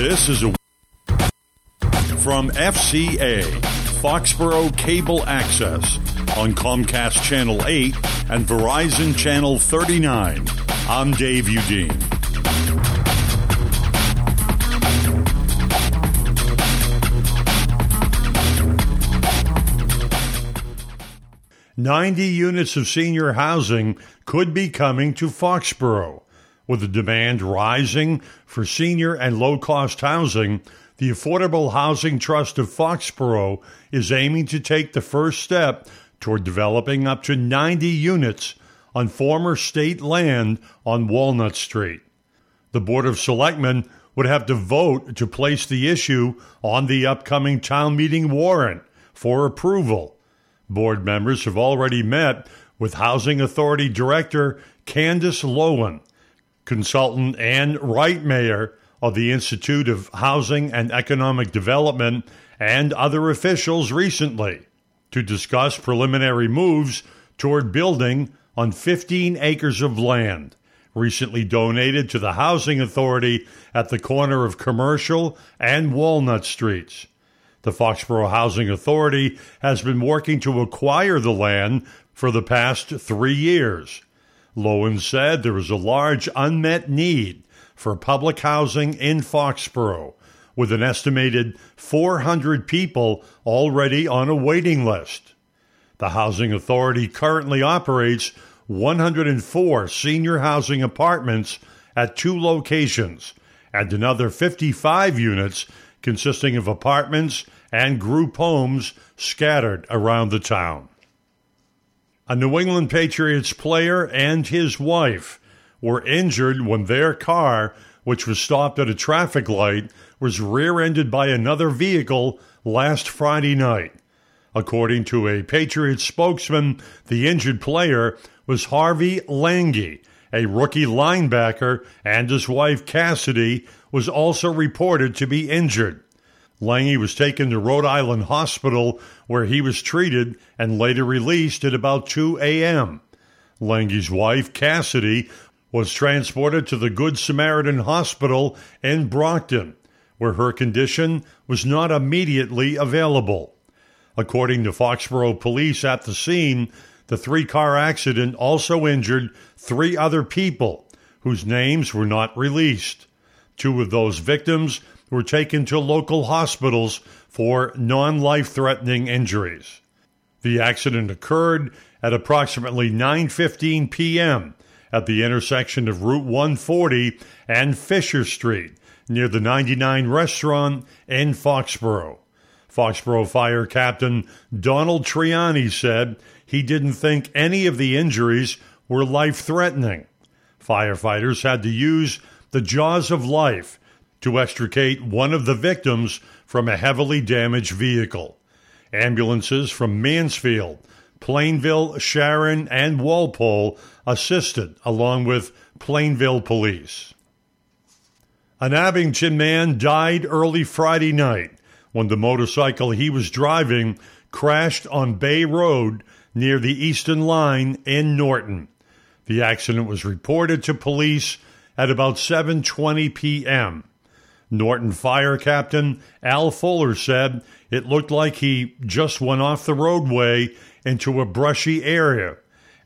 This is a from FCA, Foxborough Cable Access, on Comcast Channel 8 and Verizon Channel 39. I'm Dave Udine. Ninety units of senior housing could be coming to Foxborough. With the demand rising for senior and low cost housing, the Affordable Housing Trust of Foxborough is aiming to take the first step toward developing up to 90 units on former state land on Walnut Street. The Board of Selectmen would have to vote to place the issue on the upcoming town meeting warrant for approval. Board members have already met with Housing Authority Director Candace Lowen, consultant Ann Mayor of the Institute of Housing and Economic Development, and other officials recently to discuss preliminary moves toward building on 15 acres of land recently donated to the Housing Authority at the corner of Commercial and Walnut Streets. The Foxborough Housing Authority has been working to acquire the land for the past three years. Lowen said there is a large unmet need for public housing in Foxborough, with an estimated 400 people already on a waiting list. The Housing Authority currently operates 104 senior housing apartments at two locations and another 55 units consisting of apartments and group homes scattered around the town. A New England Patriots player and his wife were injured when their car, which was stopped at a traffic light, was rear ended by another vehicle last Friday night. According to a Patriots spokesman, the injured player was Harvey Langi, a rookie linebacker, and his wife Cassidy was also reported to be injured. Langi was taken to Rhode Island Hospital where he was treated and later released at about 2 a.m. Langi's wife, Cassidy, was transported to the Good Samaritan Hospital in Brockton, where her condition was not immediately available. According to Foxborough police at the scene, the three car accident also injured three other people whose names were not released. Two of those victims were taken to local hospitals for non life threatening injuries. The accident occurred at approximately 9:15 p.m at the intersection of Route 140 and Fisher Street near the 99 restaurant in Foxborough. Foxborough Fire Captain Donald Triani said he didn't think any of the injuries were life threatening. Firefighters had to use the jaws of life to extricate one of the victims from a heavily damaged vehicle. Ambulances from Mansfield, Plainville, Sharon, and Walpole assisted, along with Plainville police. An Abington man died early Friday night when the motorcycle he was driving crashed on Bay Road near the Easton Line in Norton. The accident was reported to police at about 7:20 p.m. Norton Fire Captain Al Fuller said it looked like he just went off the roadway into a brushy area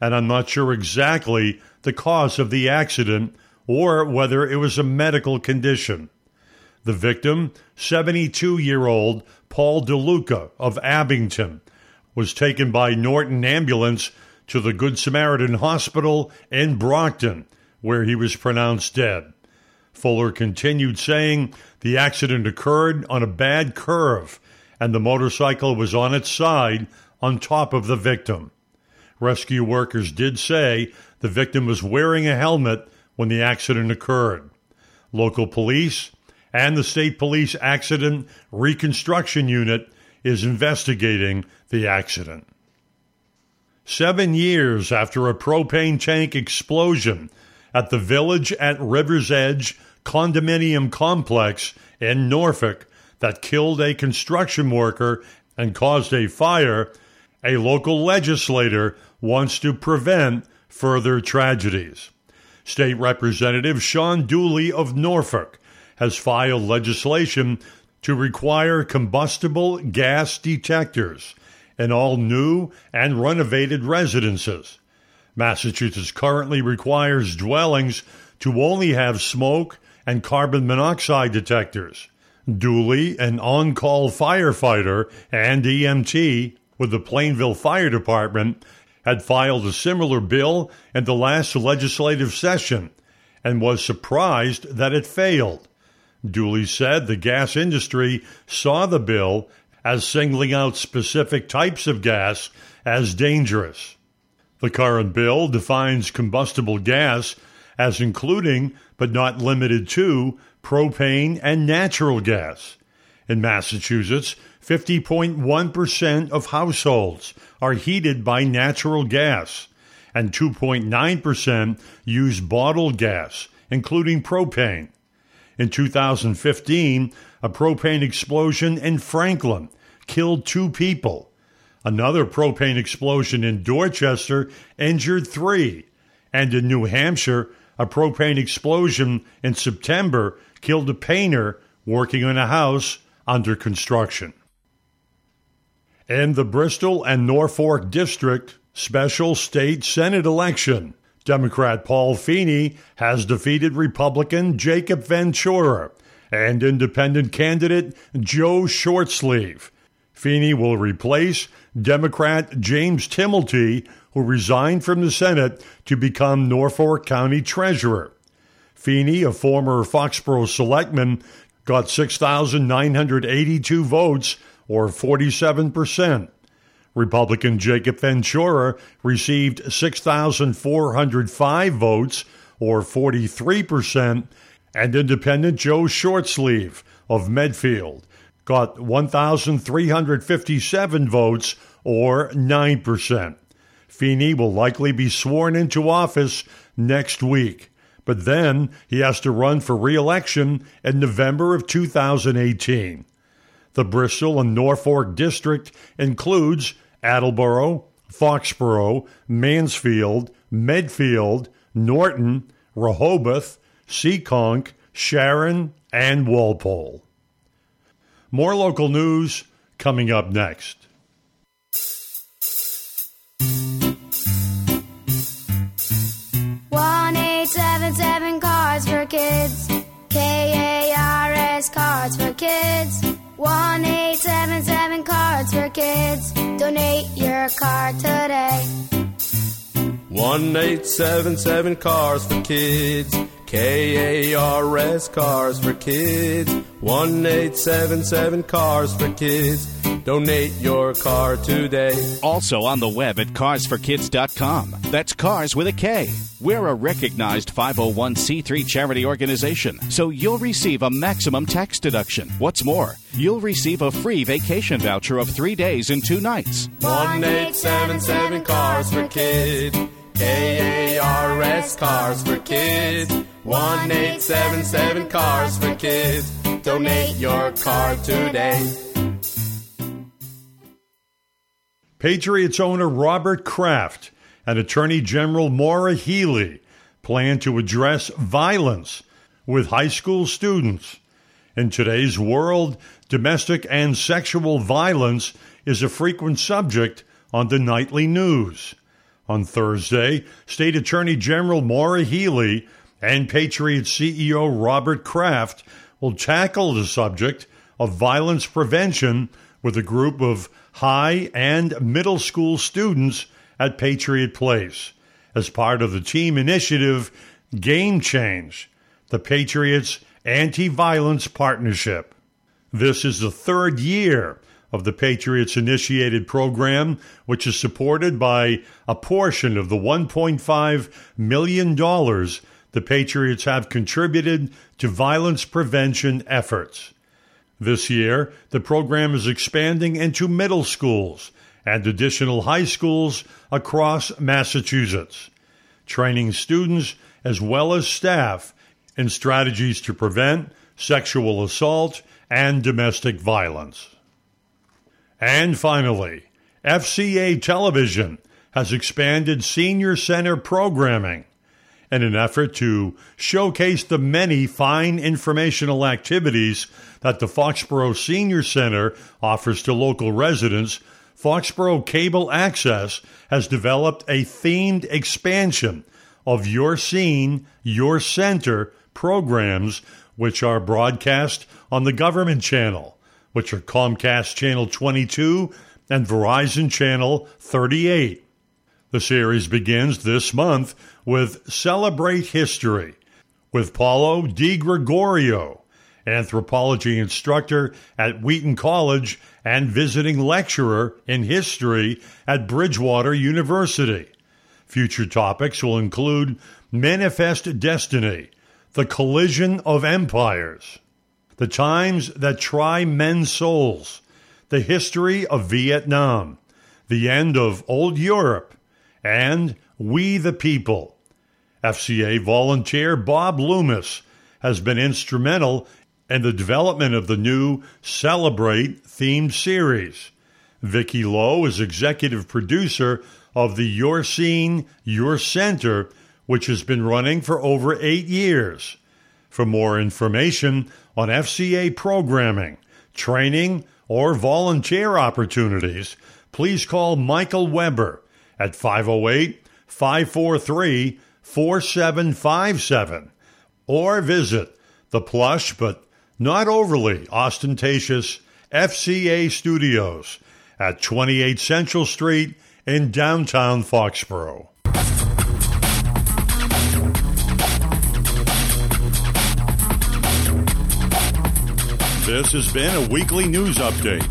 and I'm not sure exactly the cause of the accident or whether it was a medical condition. The victim, 72 year old Paul DeLuca of Abington, was taken by Norton Ambulance to the Good Samaritan Hospital in Brockton, where he was pronounced dead. Fuller continued saying the accident occurred on a bad curve and the motorcycle was on its side on top of the victim. Rescue workers did say the victim was wearing a helmet when the accident occurred. Local police and the State Police Accident Reconstruction Unit is investigating the accident. Seven years after a propane tank explosion at the Village at River's Edge condominium complex in Norfolk that killed a construction worker and caused a fire, a local legislator wants to prevent further tragedies. State Representative Shawn Dooley of Norfolk has filed legislation to require combustible gas detectors in all new and renovated residences. Massachusetts currently requires dwellings to only have smoke and carbon monoxide detectors. Dooley, an on call firefighter and EMT with the Plainville Fire Department, had filed a similar bill in the last legislative session and was surprised that it failed. Dooley said the gas industry saw the bill as singling out specific types of gas as dangerous. The current bill defines combustible gas as including, but not limited to, propane and natural gas. In Massachusetts, 50.1% of households are heated by natural gas, and 2.9% use bottled gas, including propane. In 2015, a propane explosion in Franklin killed two people. Another propane explosion in Dorchester injured three. And in New Hampshire, a propane explosion in September killed a painter working on a house under construction. In the Bristol and Norfolk District special state Senate election, Democrat Paul Feeney has defeated Republican Jacob Ventura and independent candidate Joe Shortsleeve. Feeney will replace Democrat James Timilty, who resigned from the Senate to become Norfolk County Treasurer. Feeney, a former Foxborough selectman, got 6,982 votes, or 47%. Republican Jacob Ventura received 6,405 votes, or 43%, and independent Joe Shortsleeve of Medfield got 1,357 votes, or 9%. Feeney will likely be sworn into office next week, but then he has to run for re election in November of 2018. The Bristol and Norfolk district includes Attleboro, Foxborough, Mansfield, Medfield, Norton, Rehoboth, Seekonk, Sharon, and Walpole. More local news coming up next. One eight seven seven Cars for Kids. K A R S Cards for Kids. One eight seven seven Cards for Kids. Donate your card today. One eight seven seven Cars for Kids. K A R S Cars for Kids. One eight seven seven Cars for Kids. Donate your car today. Also on the web at carsforkids.com. That's cars with a K. We're a recognized 501c3 charity organization, so you'll receive a maximum tax deduction. What's more, you'll receive a free vacation voucher of three days and two nights. One eight seven seven Cars for Kids. K A R S Cars for Kids. One eight seven seven Cars for Kids. Donate your car today. Patriots owner Robert Kraft and Attorney General Maura Healey plan to address violence with high school students. In today's world, domestic and sexual violence is a frequent subject on the nightly news. On Thursday, State Attorney General Maura Healey and Patriot CEO Robert Kraft will tackle the subject of violence prevention with a group of high and middle school students at Patriot Place as part of the team initiative Game Change, the Patriots Anti Violence Partnership. This is the third year of the Patriots initiated program, which is supported by a portion of the $1.5 million the Patriots have contributed to violence prevention efforts. This year, the program is expanding into middle schools and additional high schools across Massachusetts, training students as well as staff in strategies to prevent sexual assault and domestic violence. And finally, FCA Television has expanded senior center programming. In an effort to showcase the many fine informational activities that the Foxborough Senior Center offers to local residents. Foxborough Cable Access has developed a themed expansion of Your Scene, Your Center programs, which are broadcast on the government channel, which are Comcast Channel 22 and Verizon Channel 38. The series begins this month with Celebrate History with Paulo Di Gregorio, anthropology instructor at Wheaton College and visiting lecturer in history at Bridgewater University. Future topics will include Manifest Destiny, The Collision of Empires, The Times That Try Men's Souls, The History of Vietnam, The End of Old Europe, and We the People. FCA volunteer Bob Loomis has been instrumental in the development of the new Celebrate themed series. Vicki Lowe is executive producer of the Your Scene, Your Center, which has been running for over eight years. For more information on FCA programming, training, or volunteer opportunities, please call Michael Weber at 508 543 4757 or visit the plush but not overly ostentatious FCA Studios at 28 Central Street in downtown Foxborough. This has been a weekly news update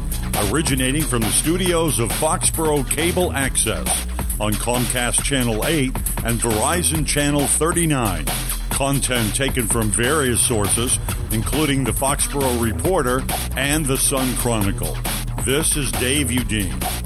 originating from the studios of Foxborough Cable Access on Comcast Channel 8 and Verizon Channel 39. Content taken from various sources, including the Foxborough Reporter and the Sun Chronicle. This is Dave Udine.